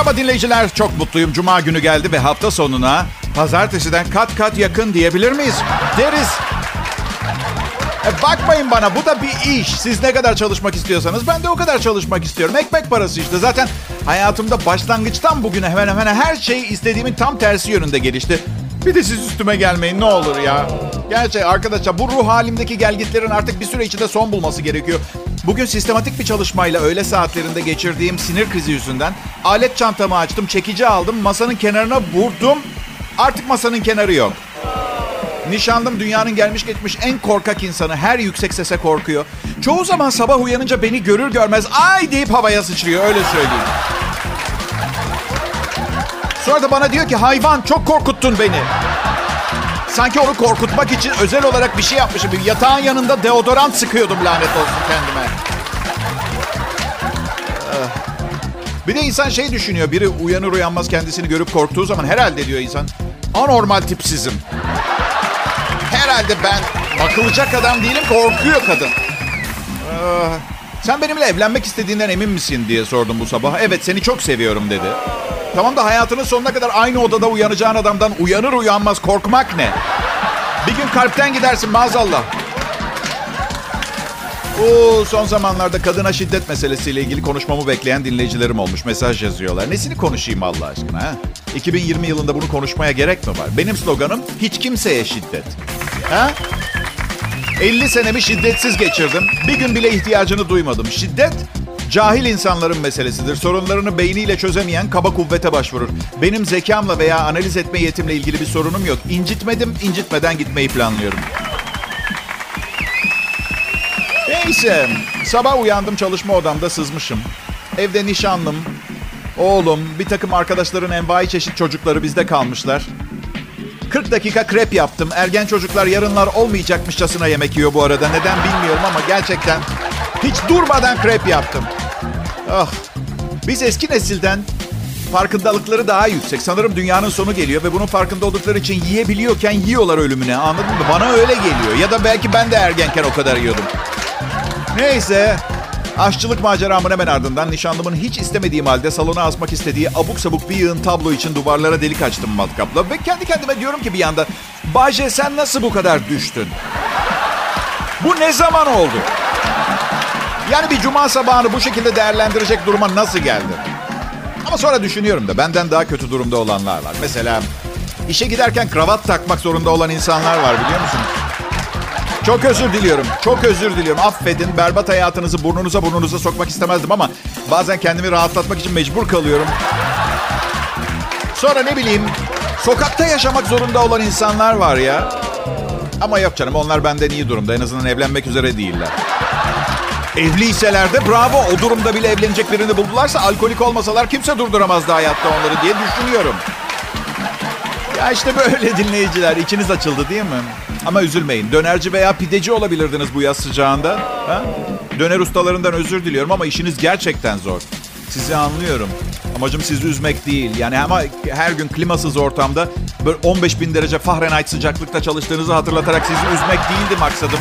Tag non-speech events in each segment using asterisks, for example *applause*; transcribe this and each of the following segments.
Merhaba dinleyiciler. Çok mutluyum. Cuma günü geldi ve hafta sonuna pazartesiden kat kat yakın diyebilir miyiz? Deriz. E bakmayın bana bu da bir iş. Siz ne kadar çalışmak istiyorsanız ben de o kadar çalışmak istiyorum. Ekmek parası işte. Zaten hayatımda başlangıçtan bugüne hemen hemen her şey istediğimin tam tersi yönünde gelişti. Bir de siz üstüme gelmeyin ne olur ya. Gerçi arkadaşlar bu ruh halimdeki gelgitlerin artık bir süre içinde son bulması gerekiyor. Bugün sistematik bir çalışmayla öğle saatlerinde geçirdiğim sinir krizi yüzünden alet çantamı açtım, çekici aldım, masanın kenarına vurdum. Artık masanın kenarı yok. Nişanlım dünyanın gelmiş geçmiş en korkak insanı. Her yüksek sese korkuyor. Çoğu zaman sabah uyanınca beni görür görmez ay deyip havaya sıçrıyor öyle söyleyeyim. Sonra da bana diyor ki hayvan çok korkuttun beni. Sanki onu korkutmak için özel olarak bir şey yapmışım. Bir yatağın yanında deodorant sıkıyordum lanet olsun kendime. Ah. Bir de insan şey düşünüyor. Biri uyanır uyanmaz kendisini görüp korktuğu zaman herhalde diyor insan. Anormal tipsizim. Herhalde ben bakılacak adam değilim korkuyor kadın. Ee, sen benimle evlenmek istediğinden emin misin diye sordum bu sabah. Evet seni çok seviyorum dedi. Tamam da hayatının sonuna kadar aynı odada uyanacağın adamdan uyanır uyanmaz korkmak ne? Bir gün kalpten gidersin maazallah. Oo, son zamanlarda kadına şiddet meselesiyle ilgili konuşmamı bekleyen dinleyicilerim olmuş. Mesaj yazıyorlar. Nesini konuşayım Allah aşkına? Ha? 2020 yılında bunu konuşmaya gerek mi var? Benim sloganım hiç kimseye şiddet. Ha? 50 senemi şiddetsiz geçirdim. Bir gün bile ihtiyacını duymadım. Şiddet cahil insanların meselesidir. Sorunlarını beyniyle çözemeyen kaba kuvvete başvurur. Benim zekamla veya analiz etme yetimle ilgili bir sorunum yok. İncitmedim, incitmeden gitmeyi planlıyorum. Neyse, sabah uyandım çalışma odamda sızmışım. Evde nişanlım, oğlum, bir takım arkadaşların envai çeşit çocukları bizde kalmışlar. 40 dakika krep yaptım. Ergen çocuklar yarınlar olmayacakmışçasına yemek yiyor bu arada. Neden bilmiyorum ama gerçekten hiç durmadan krep yaptım. Oh. Biz eski nesilden farkındalıkları daha yüksek. Sanırım dünyanın sonu geliyor ve bunun farkında oldukları için yiyebiliyorken yiyorlar ölümüne. Anladın mı? Bana öyle geliyor. Ya da belki ben de ergenken o kadar yiyordum. Neyse. Aşçılık maceramın hemen ardından nişanlımın hiç istemediğim halde salona asmak istediği abuk sabuk bir yığın tablo için duvarlara delik açtım matkapla. Ve kendi kendime diyorum ki bir yanda Bayce sen nasıl bu kadar düştün? Bu ne zaman oldu? Yani bir cuma sabahını bu şekilde değerlendirecek duruma nasıl geldi? Ama sonra düşünüyorum da benden daha kötü durumda olanlar var. Mesela işe giderken kravat takmak zorunda olan insanlar var biliyor musunuz? Çok özür diliyorum. Çok özür diliyorum. Affedin. Berbat hayatınızı burnunuza burnunuza sokmak istemezdim ama bazen kendimi rahatlatmak için mecbur kalıyorum. Sonra ne bileyim sokakta yaşamak zorunda olan insanlar var ya. Ama yok canım onlar benden iyi durumda. En azından evlenmek üzere değiller. Evliyseler de bravo. O durumda bile evlenecek birini buldularsa alkolik olmasalar kimse durduramazdı hayatta onları diye düşünüyorum. Ya işte böyle *laughs* dinleyiciler. içiniz açıldı değil mi? Ama üzülmeyin. Dönerci veya pideci olabilirdiniz bu yaz sıcağında. Ha? Döner ustalarından özür diliyorum ama işiniz gerçekten zor. Sizi anlıyorum. Amacım sizi üzmek değil. Yani ama her gün klimasız ortamda böyle 15 bin derece Fahrenheit sıcaklıkta çalıştığınızı hatırlatarak sizi üzmek değildi maksadım.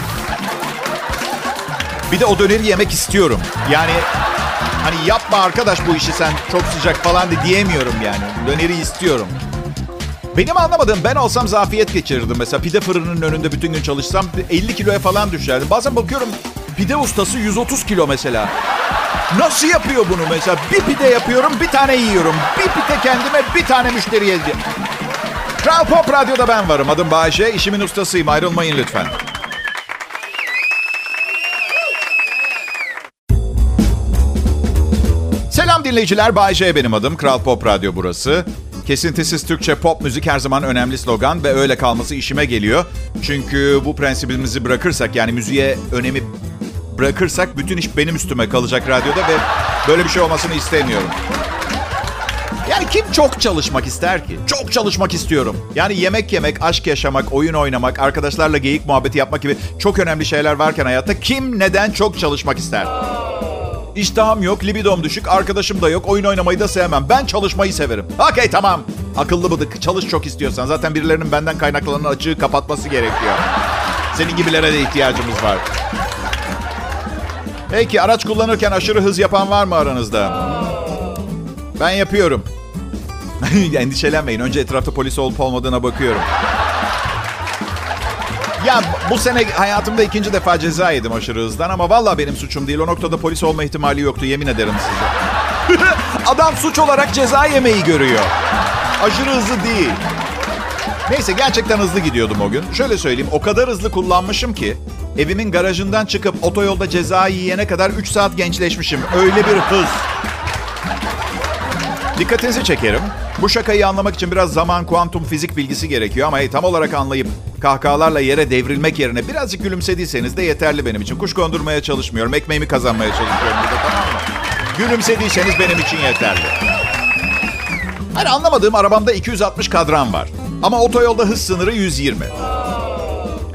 Bir de o döneri yemek istiyorum. Yani hani yapma arkadaş bu işi sen çok sıcak falan de diyemiyorum yani. Döneri istiyorum. Benim anlamadığım ben olsam zafiyet geçirirdim. Mesela pide fırının önünde bütün gün çalışsam 50 kiloya falan düşerdim. Bazen bakıyorum pide ustası 130 kilo mesela. Nasıl yapıyor bunu mesela? Bir pide yapıyorum, bir tane yiyorum. Bir pide kendime, bir tane müşteriye. Kral Pop Radyo'da ben varım. Adım Bayşe, işimin ustasıyım. Ayrılmayın lütfen. Dinleyiciler, Bayşe benim adım. Kral Pop Radyo burası. Kesintisiz Türkçe pop müzik her zaman önemli slogan ve öyle kalması işime geliyor. Çünkü bu prensibimizi bırakırsak yani müziğe önemi bırakırsak bütün iş benim üstüme kalacak radyoda ve böyle bir şey olmasını istemiyorum. Yani kim çok çalışmak ister ki? Çok çalışmak istiyorum. Yani yemek yemek, aşk yaşamak, oyun oynamak, arkadaşlarla geyik muhabbeti yapmak gibi çok önemli şeyler varken hayatta kim neden çok çalışmak ister? İştahım yok, libidom düşük, arkadaşım da yok, oyun oynamayı da sevmem. Ben çalışmayı severim. Okey tamam. Akıllı bıdık, çalış çok istiyorsan. Zaten birilerinin benden kaynaklanan açığı kapatması gerekiyor. Senin gibilere de ihtiyacımız var. Peki araç kullanırken aşırı hız yapan var mı aranızda? Ben yapıyorum. *laughs* Endişelenmeyin. Önce etrafta polis olup olmadığına bakıyorum. Ya bu sene hayatımda ikinci defa ceza yedim aşırı hızdan ama vallahi benim suçum değil. O noktada polis olma ihtimali yoktu yemin ederim size. *laughs* Adam suç olarak ceza yemeyi görüyor. Aşırı hızlı değil. Neyse gerçekten hızlı gidiyordum o gün. Şöyle söyleyeyim o kadar hızlı kullanmışım ki evimin garajından çıkıp otoyolda ceza yiyene kadar 3 saat gençleşmişim. Öyle bir hız. Dikkatinizi çekerim. Bu şakayı anlamak için biraz zaman, kuantum, fizik bilgisi gerekiyor ama hey, tam olarak anlayıp kahkahalarla yere devrilmek yerine birazcık gülümsediyseniz de yeterli benim için. Kuş kondurmaya çalışmıyorum, ekmeğimi kazanmaya çalışıyorum burada tamam mı? Gülümsediyseniz benim için yeterli. Hani anlamadığım arabamda 260 kadran var. Ama otoyolda hız sınırı 120.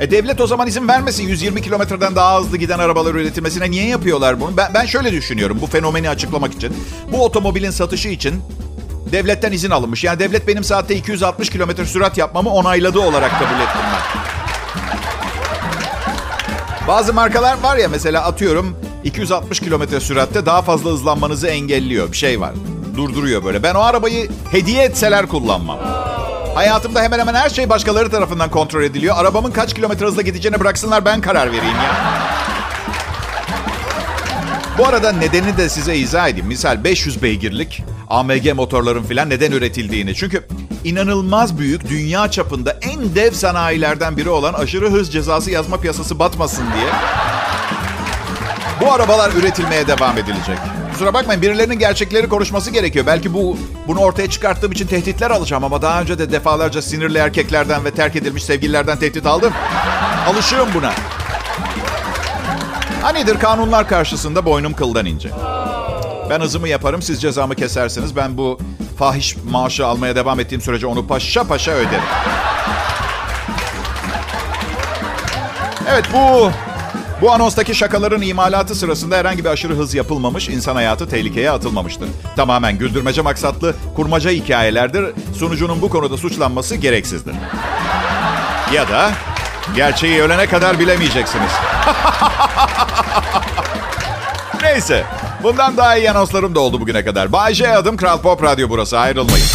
E devlet o zaman izin vermesin 120 kilometreden daha hızlı giden arabalar üretilmesine. Niye yapıyorlar bunu? Ben, ben şöyle düşünüyorum bu fenomeni açıklamak için. Bu otomobilin satışı için devletten izin alınmış. Yani devlet benim saatte 260 kilometre sürat yapmamı onayladığı olarak kabul ettim ben. Bazı markalar var ya mesela atıyorum 260 kilometre süratte daha fazla hızlanmanızı engelliyor. Bir şey var. Durduruyor böyle. Ben o arabayı hediye etseler kullanmam. Hayatımda hemen hemen her şey başkaları tarafından kontrol ediliyor. Arabamın kaç kilometre hızla gideceğine bıraksınlar ben karar vereyim ya. Bu arada nedeni de size izah edeyim. Misal 500 beygirlik AMG motorların filan neden üretildiğini. Çünkü inanılmaz büyük dünya çapında en dev sanayilerden biri olan aşırı hız cezası yazma piyasası batmasın diye bu arabalar üretilmeye devam edilecek. Kusura bakmayın birilerinin gerçekleri konuşması gerekiyor. Belki bu bunu ortaya çıkarttığım için tehditler alacağım ama daha önce de defalarca sinirli erkeklerden ve terk edilmiş sevgililerden tehdit aldım. Alışığım buna. Hanidir kanunlar karşısında boynum kıldan ince. Ben hızımı yaparım, siz cezamı kesersiniz. Ben bu fahiş maaşı almaya devam ettiğim sürece onu paşa paşa öderim. Evet bu bu anonstaki şakaların imalatı sırasında herhangi bir aşırı hız yapılmamış, insan hayatı tehlikeye atılmamıştır. Tamamen güldürmece maksatlı kurmaca hikayelerdir. Sunucunun bu konuda suçlanması gereksizdir. Ya da gerçeği ölene kadar bilemeyeceksiniz. *laughs* Neyse. Bundan daha iyi anonslarım da oldu bugüne kadar. Bay J adım Kral Pop Radyo burası. Ayrılmayın.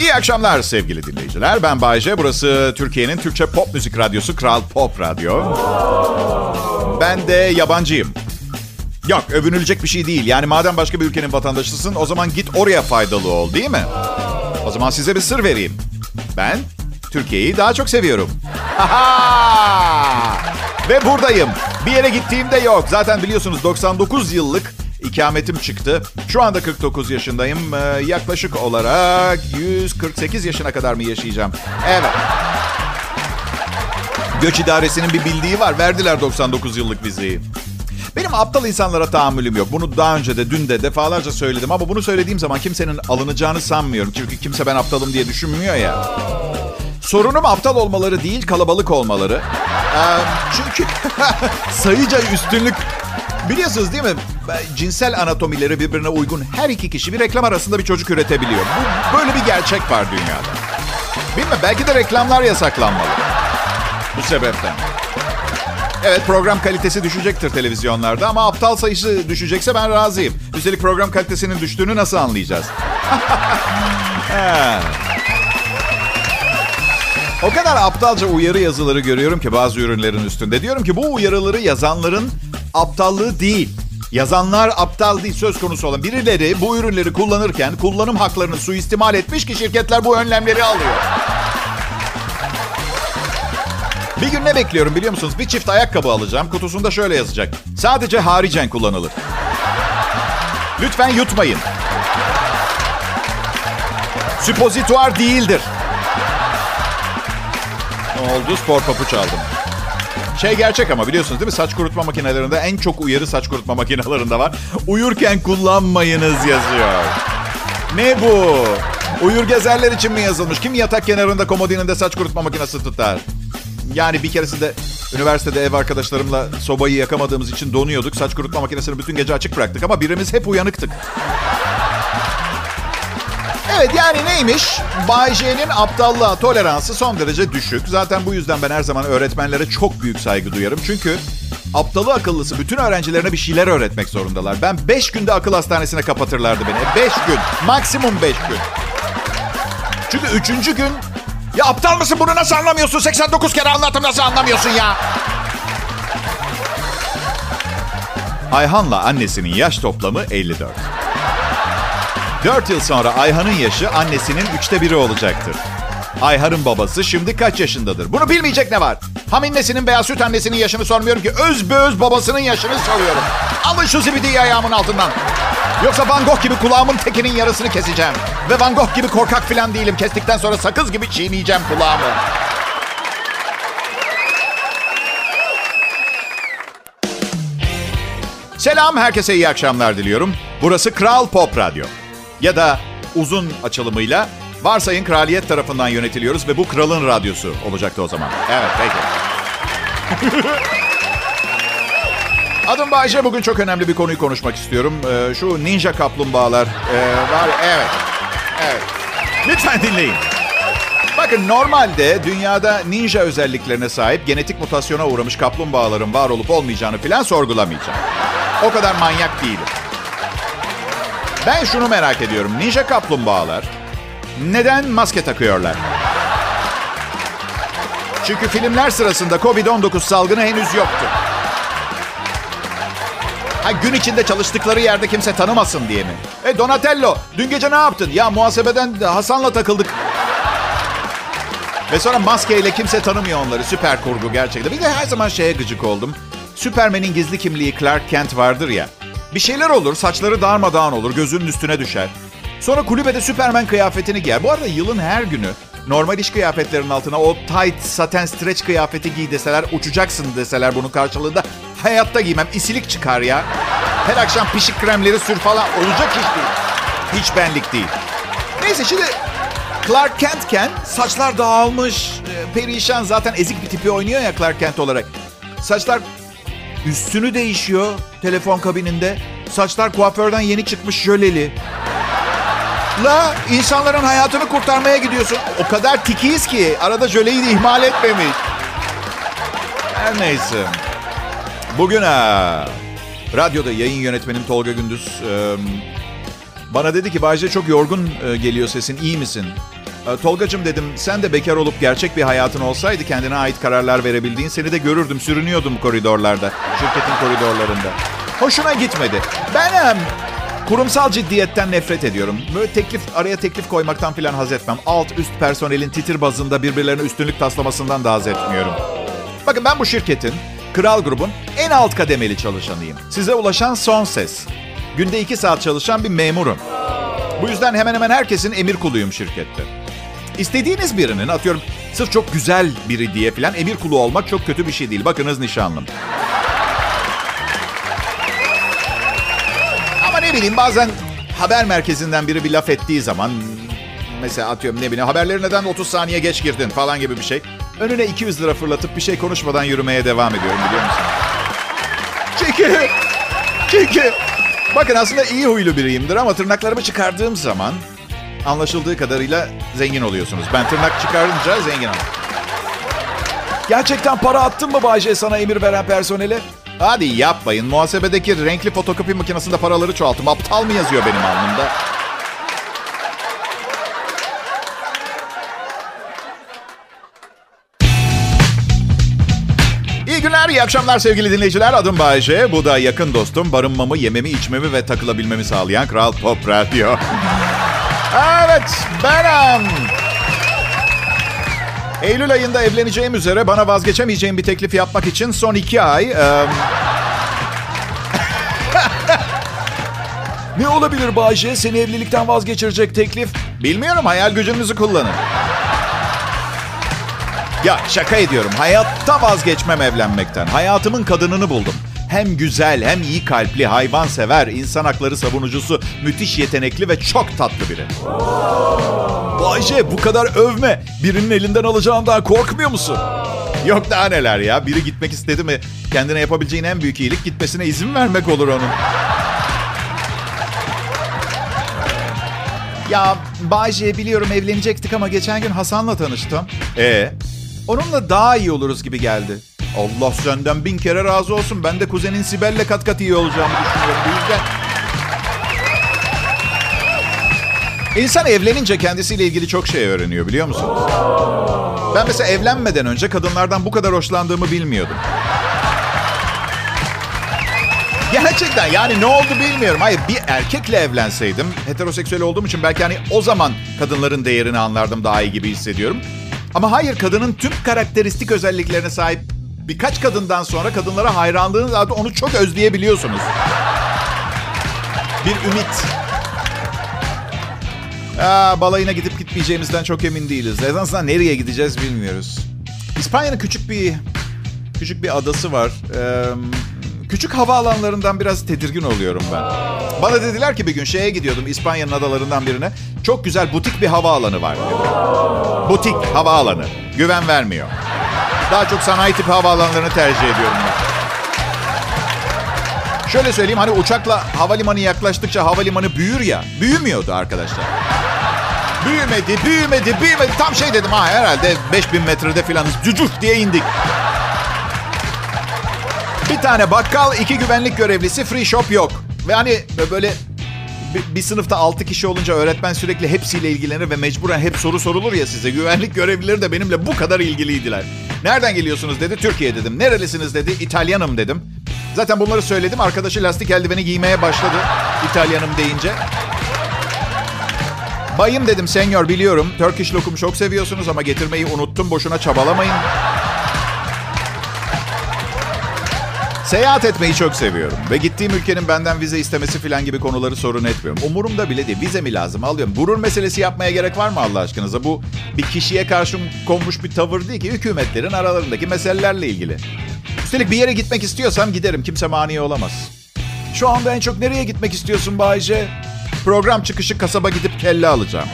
İyi akşamlar sevgili dinleyiciler. Ben Bay J. Burası Türkiye'nin Türkçe pop müzik radyosu Kral Pop Radyo. Ben de yabancıyım. Yok övünülecek bir şey değil. Yani madem başka bir ülkenin vatandaşısın o zaman git oraya faydalı ol değil mi? O zaman size bir sır vereyim. Ben Türkiye'yi daha çok seviyorum. Ve buradayım. Bir yere gittiğimde yok. Zaten biliyorsunuz 99 yıllık ikametim çıktı. Şu anda 49 yaşındayım. Ee, yaklaşık olarak 148 yaşına kadar mı yaşayacağım? Evet. Göç idaresinin bir bildiği var. Verdiler 99 yıllık vizeyi. Benim aptal insanlara tahammülüm yok. Bunu daha önce de dün de defalarca söyledim ama bunu söylediğim zaman kimsenin alınacağını sanmıyorum. Çünkü kimse ben aptalım diye düşünmüyor ya. Sorunum aptal olmaları değil, kalabalık olmaları. Ee, çünkü *laughs* sayıca üstünlük Biliyorsunuz değil mi? Cinsel anatomileri birbirine uygun her iki kişi bir reklam arasında bir çocuk üretebiliyor. Bu, böyle bir gerçek var dünyada. Bilmem belki de reklamlar yasaklanmalı. Bu sebepten. Evet program kalitesi düşecektir televizyonlarda ama aptal sayısı düşecekse ben razıyım. Üstelik program kalitesinin düştüğünü nasıl anlayacağız? *laughs* O kadar aptalca uyarı yazıları görüyorum ki bazı ürünlerin üstünde. Diyorum ki bu uyarıları yazanların aptallığı değil. Yazanlar aptal değil söz konusu olan. Birileri bu ürünleri kullanırken kullanım haklarını suistimal etmiş ki şirketler bu önlemleri alıyor. Bir gün ne bekliyorum biliyor musunuz? Bir çift ayakkabı alacağım. Kutusunda şöyle yazacak. Sadece haricen kullanılır. Lütfen yutmayın. Supozituar değildir. Ne oldu? Spor papuç aldım. Şey gerçek ama biliyorsunuz değil mi? Saç kurutma makinelerinde en çok uyarı saç kurutma *laughs* makinelerinde var. Uyurken kullanmayınız yazıyor. Ne bu? Uyur gezerler için mi yazılmış? Kim yatak kenarında komodininde saç kurutma makinesi tutar? Yani bir keresinde üniversitede ev arkadaşlarımla sobayı yakamadığımız için donuyorduk. Saç kurutma makinesini bütün gece açık bıraktık ama birimiz hep uyanıktık. Evet yani neymiş? Bay J'nin aptallığa toleransı son derece düşük. Zaten bu yüzden ben her zaman öğretmenlere çok büyük saygı duyarım. Çünkü aptalı akıllısı bütün öğrencilerine bir şeyler öğretmek zorundalar. Ben 5 günde akıl hastanesine kapatırlardı beni. 5 gün. Maksimum 5 gün. Çünkü 3. gün ya aptal mısın bunu nasıl anlamıyorsun? 89 kere anlattım nasıl anlamıyorsun ya? Ayhan'la annesinin yaş toplamı 54. 4 yıl sonra Ayhan'ın yaşı annesinin üçte biri olacaktır. Ayhan'ın babası şimdi kaç yaşındadır? Bunu bilmeyecek ne var? Haminnesinin veya süt annesinin yaşını sormuyorum ki. Öz beöz babasının yaşını soruyorum. Alın şu zibidiyi ayağımın altından. Yoksa Van Gogh gibi kulağımın tekinin yarısını keseceğim. Ve Van Gogh gibi korkak falan değilim. Kestikten sonra sakız gibi çiğneyeceğim kulağımı. Selam, herkese iyi akşamlar diliyorum. Burası Kral Pop Radyo. Ya da uzun açılımıyla varsayın kraliyet tarafından yönetiliyoruz ve bu kralın radyosu olacaktı o zaman. Evet, peki. *laughs* Adım Bayce. Bugün çok önemli bir konuyu konuşmak istiyorum. Ee, şu ninja kaplumbağalar. Ee, var, evet. Evet. Lütfen dinleyin. Bakın normalde dünyada ninja özelliklerine sahip genetik mutasyona uğramış kaplumbağaların var olup olmayacağını falan sorgulamayacağım. O kadar manyak değilim. Ben şunu merak ediyorum. Ninja kaplumbağalar neden maske takıyorlar? Çünkü filmler sırasında Covid-19 salgını henüz yoktu. Ha, gün içinde çalıştıkları yerde kimse tanımasın diye mi? E Donatello, dün gece ne yaptın? Ya muhasebeden Hasan'la takıldık. Ve sonra maskeyle kimse tanımıyor onları. Süper kurgu gerçekten. Bir de her zaman şeye gıcık oldum. Superman'in gizli kimliği Clark Kent vardır ya. Bir şeyler olur, saçları darmadağın olur, gözünün üstüne düşer. Sonra kulübede Superman kıyafetini giyer. Bu arada yılın her günü normal iş kıyafetlerinin altına o tight saten stretch kıyafeti giy deseler, uçacaksın deseler bunun karşılığında hayatta giymem. İsilik çıkar ya. Her akşam pişik kremleri sür falan olacak iş değil. Hiç benlik değil. Neyse şimdi Clark Kent'ken saçlar dağılmış, e, perişan zaten ezik bir tipi oynuyor ya Clark Kent olarak. Saçlar üstünü değişiyor telefon kabininde. Saçlar kuaförden yeni çıkmış jöleli. La insanların hayatını kurtarmaya gidiyorsun. O kadar tikiyiz ki arada jöleyi de ihmal etmemiş. Her neyse. Bugün ha, radyoda yayın yönetmenim Tolga Gündüz bana dedi ki Bayce çok yorgun geliyor sesin iyi misin? E, Tolgacım dedim sen de bekar olup gerçek bir hayatın olsaydı kendine ait kararlar verebildiğin seni de görürdüm sürünüyordum koridorlarda şirketin koridorlarında. Hoşuna gitmedi. Ben kurumsal ciddiyetten nefret ediyorum. Böyle teklif araya teklif koymaktan filan haz etmem. Alt üst personelin titir bazında birbirlerine üstünlük taslamasından da haz etmiyorum. Bakın ben bu şirketin, Kral Grubun en alt kademeli çalışanıyım. Size ulaşan son ses. Günde iki saat çalışan bir memurum. Bu yüzden hemen hemen herkesin emir kuluyum şirkette. İstediğiniz birinin atıyorum sırf çok güzel biri diye filan emir kulu olmak çok kötü bir şey değil. Bakınız nişanlım. Ama ne bileyim bazen haber merkezinden biri bir laf ettiği zaman mesela atıyorum ne bileyim haberleri neden 30 saniye geç girdin falan gibi bir şey. Önüne 200 lira fırlatıp bir şey konuşmadan yürümeye devam ediyorum biliyor musun? Çünkü, çünkü bakın aslında iyi huylu biriyimdir ama tırnaklarımı çıkardığım zaman anlaşıldığı kadarıyla zengin oluyorsunuz. Ben tırnak çıkarınca zengin oluyorum. Gerçekten para attın mı Bayce sana emir veren personele? Hadi yapmayın. Muhasebedeki renkli fotokopi makinesinde paraları çoğalttım. Aptal mı yazıyor benim alnımda? İyi günler, iyi akşamlar sevgili dinleyiciler. Adım Bayece. Bu da yakın dostum. Barınmamı, yememi, içmemi ve takılabilmemi sağlayan Kral Pop Radyo. Evet, benim. Eylül ayında evleneceğim üzere bana vazgeçemeyeceğim bir teklif yapmak için son iki ay... e, *laughs* ne olabilir Bayce? Seni evlilikten vazgeçirecek teklif? Bilmiyorum, hayal gücünüzü kullanın. Ya şaka ediyorum. Hayatta vazgeçmem evlenmekten. Hayatımın kadınını buldum. Hem güzel hem iyi kalpli, hayvansever, insan hakları savunucusu, müthiş yetenekli ve çok tatlı biri. Bayce bu kadar övme. Birinin elinden alacağından korkmuyor musun? Yok daha neler ya. Biri gitmek istedi mi kendine yapabileceğin en büyük iyilik gitmesine izin vermek olur onun. Ya Bayce biliyorum evlenecektik ama geçen gün Hasan'la tanıştım. E Onunla daha iyi oluruz gibi geldi. Allah senden bin kere razı olsun. Ben de kuzenin Sibel'le kat kat iyi olacağımı düşünüyorum. Bu yüzden... İnsan evlenince kendisiyle ilgili çok şey öğreniyor biliyor musunuz? Ben mesela evlenmeden önce kadınlardan bu kadar hoşlandığımı bilmiyordum. Gerçekten yani ne oldu bilmiyorum. Hayır bir erkekle evlenseydim heteroseksüel olduğum için belki hani o zaman kadınların değerini anlardım daha iyi gibi hissediyorum. Ama hayır kadının tüm karakteristik özelliklerine sahip birkaç kadından sonra kadınlara hayranlığınız zaten onu çok özleyebiliyorsunuz. Bir ümit. Aa, balayına gidip gitmeyeceğimizden çok emin değiliz. En azından nereye gideceğiz bilmiyoruz. İspanya'nın küçük bir küçük bir adası var. Ee, küçük havaalanlarından biraz tedirgin oluyorum ben. Bana dediler ki bir gün şeye gidiyordum İspanya'nın adalarından birine. Çok güzel butik bir havaalanı var. Butik havaalanı. Güven vermiyor. Daha çok sanayi tipi havaalanlarını tercih ediyorum ben. Şöyle söyleyeyim hani uçakla havalimanı yaklaştıkça havalimanı büyür ya. Büyümüyordu arkadaşlar. Büyümedi, büyümedi, büyümedi. Tam şey dedim ha herhalde 5000 metrede filanız. Cücük diye indik. Tane bakkal, iki güvenlik görevlisi, free shop yok. Ve hani böyle bir, bir sınıfta 6 kişi olunca öğretmen sürekli hepsiyle ilgilenir ve mecburen hep soru sorulur ya size. Güvenlik görevlileri de benimle bu kadar ilgiliydiler. Nereden geliyorsunuz dedi. Türkiye dedim. Nerelisiniz dedi. İtalyanım dedim. Zaten bunları söyledim. Arkadaşı lastik eldiveni giymeye başladı. İtalyanım deyince. Bayım dedim senyor biliyorum. Turkish lokum çok seviyorsunuz ama getirmeyi unuttum. Boşuna çabalamayın. Seyahat etmeyi çok seviyorum. Ve gittiğim ülkenin benden vize istemesi falan gibi konuları sorun etmiyorum. Umurumda bile değil. Vize mi lazım? Alıyorum. Gurur meselesi yapmaya gerek var mı Allah aşkınıza? Bu bir kişiye karşı konmuş bir tavır değil ki. Hükümetlerin aralarındaki meselelerle ilgili. Üstelik bir yere gitmek istiyorsam giderim. Kimse mani olamaz. Şu anda en çok nereye gitmek istiyorsun Bayce? Program çıkışı kasaba gidip kelle alacağım.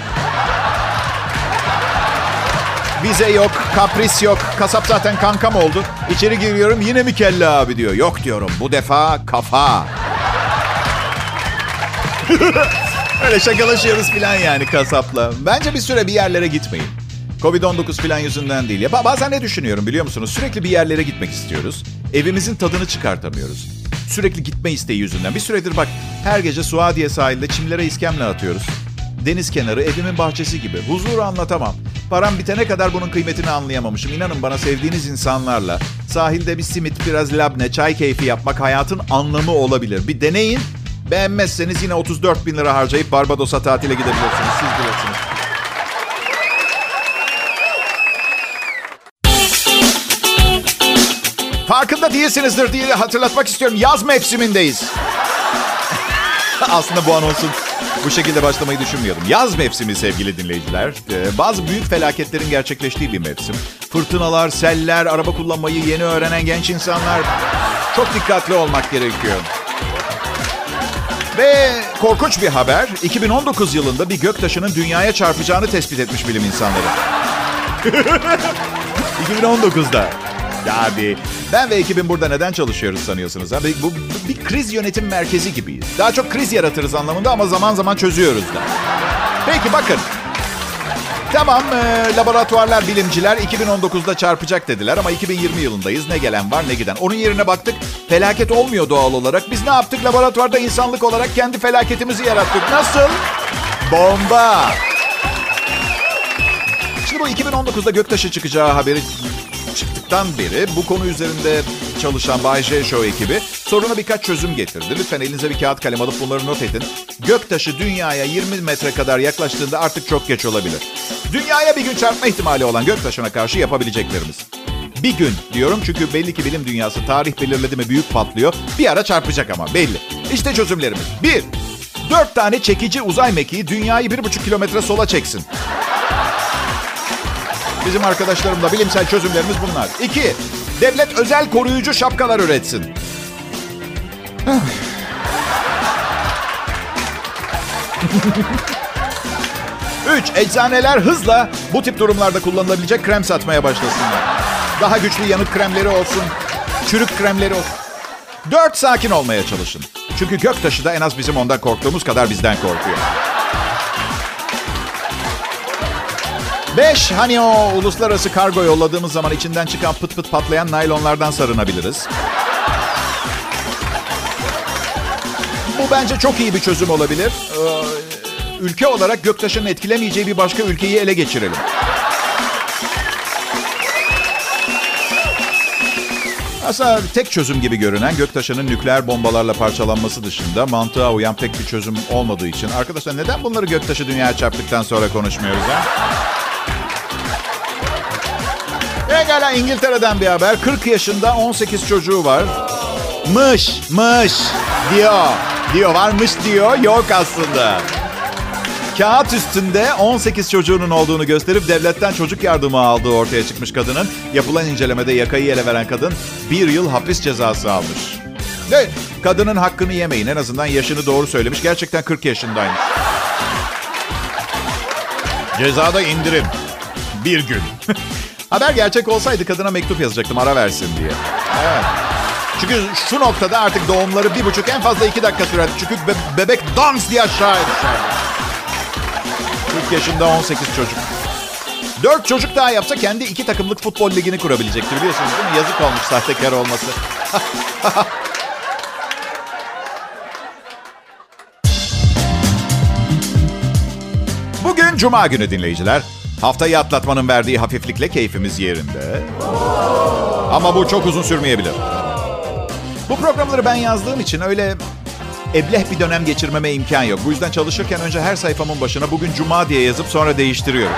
Vize yok, kapris yok. Kasap zaten kankam oldu. İçeri giriyorum yine mi kelle abi diyor. Yok diyorum bu defa kafa. *laughs* Öyle şakalaşıyoruz falan yani kasapla. Bence bir süre bir yerlere gitmeyin. Covid-19 falan yüzünden değil. Ya bazen ne düşünüyorum biliyor musunuz? Sürekli bir yerlere gitmek istiyoruz. Evimizin tadını çıkartamıyoruz. Sürekli gitme isteği yüzünden. Bir süredir bak her gece Suadiye sahilde çimlere iskemle atıyoruz. Deniz kenarı evimin bahçesi gibi. Huzuru anlatamam. Param bitene kadar bunun kıymetini anlayamamışım. İnanın bana sevdiğiniz insanlarla sahilde bir simit, biraz labne, çay keyfi yapmak hayatın anlamı olabilir. Bir deneyin. Beğenmezseniz yine 34 bin lira harcayıp Barbados'a tatile gidebilirsiniz. Siz bilirsiniz. Farkında değilsinizdir diye hatırlatmak istiyorum. Yaz mevsimindeyiz. Aslında bu anonsun bu şekilde başlamayı düşünmüyordum. Yaz mevsimi sevgili dinleyiciler. Ee, bazı büyük felaketlerin gerçekleştiği bir mevsim. Fırtınalar, seller, araba kullanmayı yeni öğrenen genç insanlar. Çok dikkatli olmak gerekiyor. Ve korkunç bir haber. 2019 yılında bir göktaşının dünyaya çarpacağını tespit etmiş bilim insanları. *laughs* 2019'da. Abi ben ve ekibim burada neden çalışıyoruz sanıyorsunuz? Ha? Bu, bir kriz yönetim merkezi gibiyiz. Daha çok kriz yaratırız anlamında ama zaman zaman çözüyoruz da. Peki bakın. Tamam e, laboratuvarlar, bilimciler 2019'da çarpacak dediler ama 2020 yılındayız. Ne gelen var ne giden. Onun yerine baktık felaket olmuyor doğal olarak. Biz ne yaptık? Laboratuvarda insanlık olarak kendi felaketimizi yarattık. Nasıl? Bomba. Şimdi bu 2019'da göktaşı çıkacağı haberi çıktıktan beri bu konu üzerinde çalışan Bay J Show ekibi soruna birkaç çözüm getirdi. Lütfen elinize bir kağıt kalem alıp bunları not edin. Göktaşı dünyaya 20 metre kadar yaklaştığında artık çok geç olabilir. Dünyaya bir gün çarpma ihtimali olan göktaşına karşı yapabileceklerimiz. Bir gün diyorum çünkü belli ki bilim dünyası tarih belirledi mi büyük patlıyor. Bir ara çarpacak ama belli. İşte çözümlerimiz. Bir, dört tane çekici uzay mekiği dünyayı bir buçuk kilometre sola çeksin. Bizim arkadaşlarımla bilimsel çözümlerimiz bunlar. İki, devlet özel koruyucu şapkalar üretsin. *laughs* Üç, eczaneler hızla bu tip durumlarda kullanılabilecek krem satmaya başlasınlar. Daha güçlü yanık kremleri olsun, çürük kremleri olsun. Dört, sakin olmaya çalışın. Çünkü göktaşı da en az bizim ondan korktuğumuz kadar bizden korkuyor. Beş, hani o uluslararası kargo yolladığımız zaman içinden çıkan pıt pıt patlayan naylonlardan sarınabiliriz. Bu bence çok iyi bir çözüm olabilir. Ee, ülke olarak göktaşının etkilemeyeceği bir başka ülkeyi ele geçirelim. Aslında tek çözüm gibi görünen göktaşının nükleer bombalarla parçalanması dışında mantığa uyan pek bir çözüm olmadığı için. Arkadaşlar neden bunları göktaşı dünyaya çarptıktan sonra konuşmuyoruz ha? Pekala İngiltere'den bir haber. 40 yaşında 18 çocuğu var. Mış, mış diyor. Diyor varmış diyor. Yok aslında. Kağıt üstünde 18 çocuğunun olduğunu gösterip devletten çocuk yardımı aldığı ortaya çıkmış kadının. Yapılan incelemede yakayı ele veren kadın bir yıl hapis cezası almış. Ne? Kadının hakkını yemeyin. En azından yaşını doğru söylemiş. Gerçekten 40 yaşındaymış. Cezada indirim. Bir gün. *laughs* Haber gerçek olsaydı kadına mektup yazacaktım ara versin diye. Evet. Çünkü şu noktada artık doğumları bir buçuk en fazla iki dakika sürer. Çünkü be- bebek dans diye aşağıya düşer. 40 yaşında 18 çocuk. 4 çocuk daha yapsa kendi iki takımlık futbol ligini kurabilecektir biliyorsunuz değil mi? Yazık olmuş sahtekar olması. *laughs* Bugün Cuma günü dinleyiciler. Haftayı atlatmanın verdiği hafiflikle keyfimiz yerinde. Ama bu çok uzun sürmeyebilir. Bu programları ben yazdığım için öyle ebleh bir dönem geçirmeme imkan yok. Bu yüzden çalışırken önce her sayfamın başına bugün Cuma diye yazıp sonra değiştiriyorum.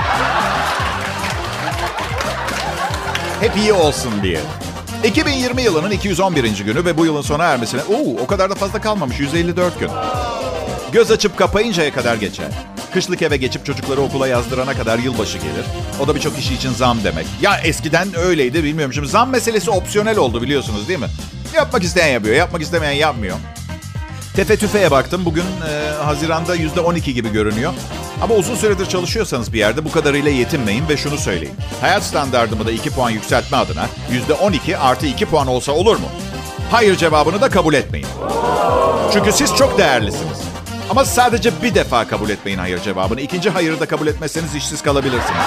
Hep iyi olsun diye. 2020 yılının 211. günü ve bu yılın sona ermesine... Oo, o kadar da fazla kalmamış. 154 gün. Göz açıp kapayıncaya kadar geçer. Kışlık eve geçip çocukları okula yazdırana kadar yılbaşı gelir. O da birçok kişi için zam demek. Ya eskiden öyleydi bilmiyorum. Şimdi zam meselesi opsiyonel oldu biliyorsunuz değil mi? Yapmak isteyen yapıyor, yapmak istemeyen yapmıyor. Tefe tüfeğe baktım. Bugün e, Haziran'da %12 gibi görünüyor. Ama uzun süredir çalışıyorsanız bir yerde bu kadarıyla yetinmeyin ve şunu söyleyin. Hayat standartımı da 2 puan yükseltme adına %12 artı 2 puan olsa olur mu? Hayır cevabını da kabul etmeyin. Çünkü siz çok değerlisiniz. Ama sadece bir defa kabul etmeyin hayır cevabını. İkinci hayırı da kabul etmezseniz işsiz kalabilirsiniz.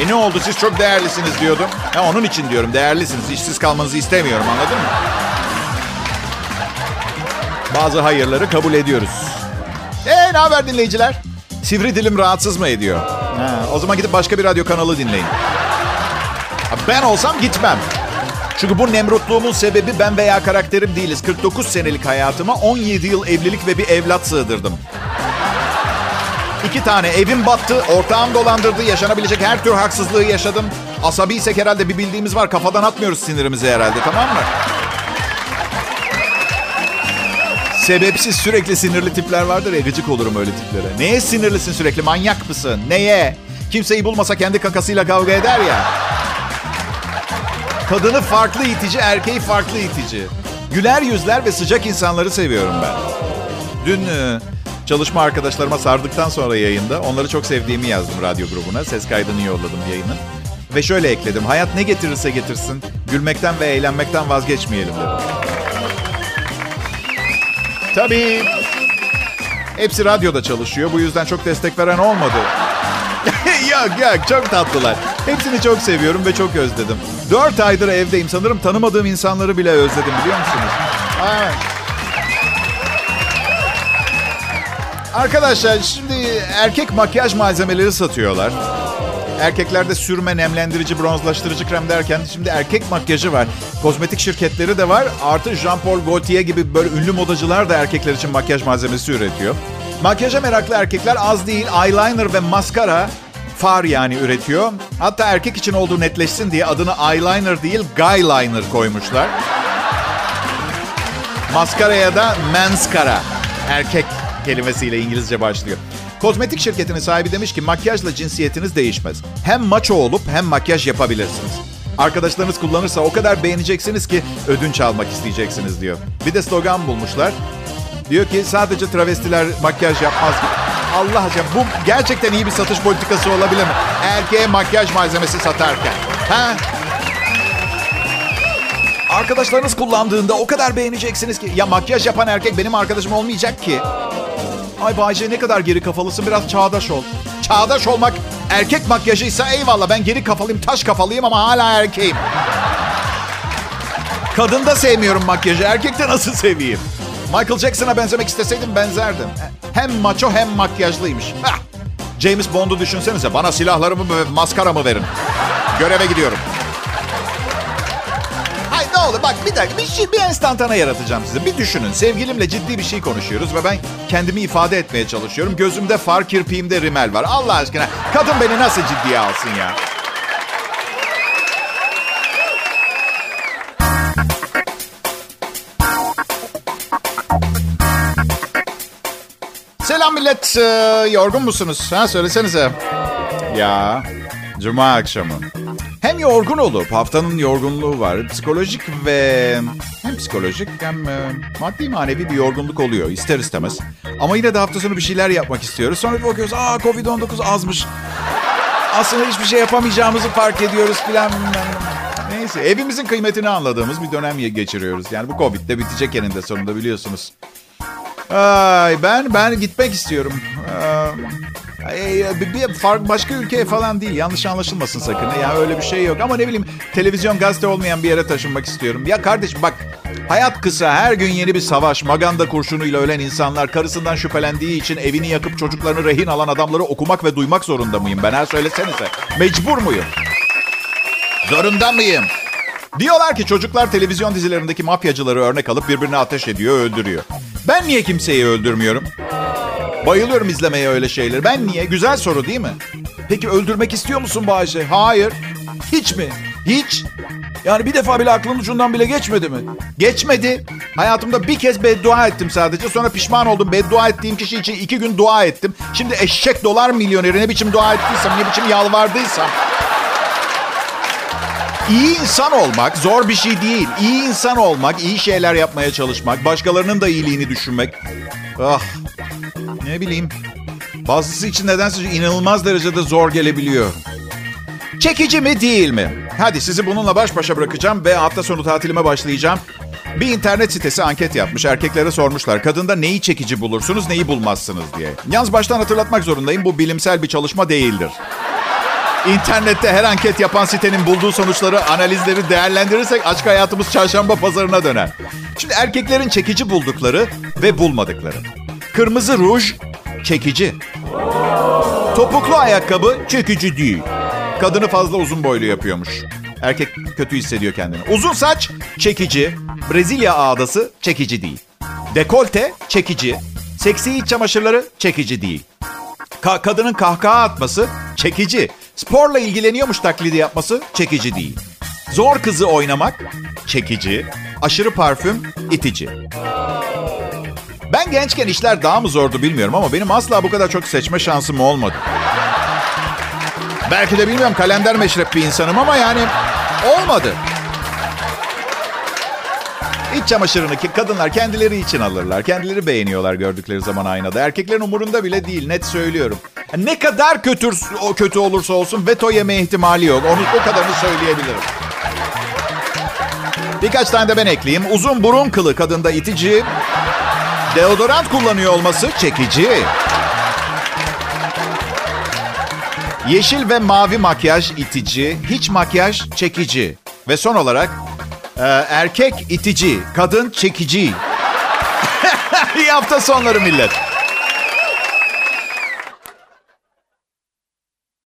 E ne oldu siz çok değerlisiniz diyordum. Ha, onun için diyorum değerlisiniz. İşsiz kalmanızı istemiyorum anladın mı? Bazı hayırları kabul ediyoruz. E ne haber dinleyiciler? Sivri dilim rahatsız mı ediyor? Ha, o zaman gidip başka bir radyo kanalı dinleyin. Ben olsam gitmem. Çünkü bu nemrutluğumun sebebi ben veya karakterim değiliz. 49 senelik hayatıma 17 yıl evlilik ve bir evlat sığdırdım. İki tane evim battı, ortağım dolandırdı, yaşanabilecek her tür haksızlığı yaşadım. Asabiysek herhalde bir bildiğimiz var. Kafadan atmıyoruz sinirimizi herhalde tamam mı? Sebepsiz sürekli sinirli tipler vardır ya gıcık olurum öyle tiplere. Neye sinirlisin sürekli manyak mısın? Neye? Kimseyi bulmasa kendi kakasıyla kavga eder ya. Kadını farklı itici, erkeği farklı itici. Güler yüzler ve sıcak insanları seviyorum ben. Dün e, çalışma arkadaşlarıma sardıktan sonra yayında onları çok sevdiğimi yazdım radyo grubuna. Ses kaydını yolladım yayının. Ve şöyle ekledim. Hayat ne getirirse getirsin. Gülmekten ve eğlenmekten vazgeçmeyelim dedim. Tabii. Hepsi radyoda çalışıyor. Bu yüzden çok destek veren olmadı. *laughs* yok yok çok tatlılar. Hepsini çok seviyorum ve çok özledim. Dört aydır evdeyim. Sanırım tanımadığım insanları bile özledim biliyor musunuz? Arkadaşlar şimdi erkek makyaj malzemeleri satıyorlar. Erkeklerde sürme, nemlendirici, bronzlaştırıcı krem derken şimdi erkek makyajı var. Kozmetik şirketleri de var. Artı Jean-Paul Gaultier gibi böyle ünlü modacılar da erkekler için makyaj malzemesi üretiyor. Makyaja meraklı erkekler az değil eyeliner ve maskara far yani üretiyor. Hatta erkek için olduğu netleşsin diye adını eyeliner değil guyliner koymuşlar. Maskaraya da menskara. Erkek kelimesiyle İngilizce başlıyor. Kozmetik şirketinin sahibi demiş ki makyajla cinsiyetiniz değişmez. Hem maço olup hem makyaj yapabilirsiniz. Arkadaşlarınız kullanırsa o kadar beğeneceksiniz ki ödünç almak isteyeceksiniz diyor. Bir de slogan bulmuşlar. Diyor ki sadece travestiler makyaj yapmaz. Allah aşkına bu gerçekten iyi bir satış politikası olabilir mi? Erkeğe makyaj malzemesi satarken. Ha? Arkadaşlarınız kullandığında o kadar beğeneceksiniz ki. Ya makyaj yapan erkek benim arkadaşım olmayacak ki. Ay Bayce ne kadar geri kafalısın biraz çağdaş ol. Çağdaş olmak erkek makyajıysa eyvallah ben geri kafalıyım taş kafalıyım ama hala erkeğim. Kadında sevmiyorum makyajı erkekte nasıl seveyim? Michael Jackson'a benzemek isteseydim benzerdim. Hem maço hem makyajlıymış. Hah! James Bond'u düşünsenize bana silahlarımı ve maskaramı verin. Göreve gidiyorum. Hay ne olur bak bir dakika bir, şey, bir enstantane yaratacağım size. Bir düşünün sevgilimle ciddi bir şey konuşuyoruz ve ben kendimi ifade etmeye çalışıyorum. Gözümde far kirpiğimde rimel var. Allah aşkına kadın beni nasıl ciddiye alsın ya? Selam millet. Ee, yorgun musunuz? Ha söylesenize. Ya cuma akşamı. Hem yorgun olup haftanın yorgunluğu var. Psikolojik ve hem psikolojik hem e, maddi manevi bir yorgunluk oluyor ister istemez. Ama yine de hafta sonu bir şeyler yapmak istiyoruz. Sonra bir bakıyoruz aa Covid-19 azmış. Aslında hiçbir şey yapamayacağımızı fark ediyoruz filan. Neyse evimizin kıymetini anladığımız bir dönem geçiriyoruz. Yani bu Covid de bitecek eninde sonunda biliyorsunuz. Ay ben ben gitmek istiyorum. Ee, bir, bir fark başka ülkeye falan değil. Yanlış anlaşılmasın sakın. Ya öyle bir şey yok. Ama ne bileyim televizyon gazete olmayan bir yere taşınmak istiyorum. Ya kardeşim bak hayat kısa. Her gün yeni bir savaş. Maganda kurşunuyla ölen insanlar. Karısından şüphelendiği için evini yakıp çocuklarını rehin alan adamları okumak ve duymak zorunda mıyım? Ben her söylesenize. Mecbur muyum? Zorunda mıyım? Diyorlar ki çocuklar televizyon dizilerindeki mafyacıları örnek alıp birbirine ateş ediyor, öldürüyor. Ben niye kimseyi öldürmüyorum? Bayılıyorum izlemeye öyle şeyleri. Ben niye? Güzel soru değil mi? Peki öldürmek istiyor musun Bayce? Hayır. Hiç mi? Hiç. Yani bir defa bile aklın ucundan bile geçmedi mi? Geçmedi. Hayatımda bir kez beddua ettim sadece. Sonra pişman oldum. Beddua ettiğim kişi için iki gün dua ettim. Şimdi eşek dolar milyoneri ne biçim dua ettiysem, ne biçim yalvardıysam. İyi insan olmak zor bir şey değil. İyi insan olmak, iyi şeyler yapmaya çalışmak, başkalarının da iyiliğini düşünmek. Ah, ne bileyim. Bazısı için nedense inanılmaz derecede zor gelebiliyor. Çekici mi değil mi? Hadi sizi bununla baş başa bırakacağım ve hafta sonu tatilime başlayacağım. Bir internet sitesi anket yapmış. Erkeklere sormuşlar. Kadında neyi çekici bulursunuz, neyi bulmazsınız diye. Yalnız baştan hatırlatmak zorundayım. Bu bilimsel bir çalışma değildir. İnternette her anket yapan sitenin bulduğu sonuçları, analizleri değerlendirirsek aşk hayatımız çarşamba pazarına döner. Şimdi erkeklerin çekici buldukları ve bulmadıkları. Kırmızı ruj çekici. Topuklu ayakkabı çekici değil. Kadını fazla uzun boylu yapıyormuş. Erkek kötü hissediyor kendini. Uzun saç çekici. Brezilya ağdası çekici değil. Dekolte çekici. Seksi iç çamaşırları çekici değil. Ka- kadının kahkaha atması çekici. Sporla ilgileniyormuş taklidi yapması çekici değil. Zor kızı oynamak çekici. Aşırı parfüm itici. Ben gençken işler daha mı zordu bilmiyorum ama benim asla bu kadar çok seçme şansım olmadı. Belki de bilmiyorum kalender meşrep bir insanım ama yani olmadı. İç çamaşırını ki kadınlar kendileri için alırlar. Kendileri beğeniyorlar gördükleri zaman aynada. Erkeklerin umurunda bile değil net söylüyorum. Ne kadar kötü o kötü olursa olsun veto yeme ihtimali yok. Onu o kadarını söyleyebilirim. Birkaç tane de ben ekleyeyim. Uzun burun kılı kadında itici. Deodorant kullanıyor olması çekici. Yeşil ve mavi makyaj itici. Hiç makyaj çekici. Ve son olarak e, erkek itici, kadın çekici. *laughs* İyi hafta sonları millet.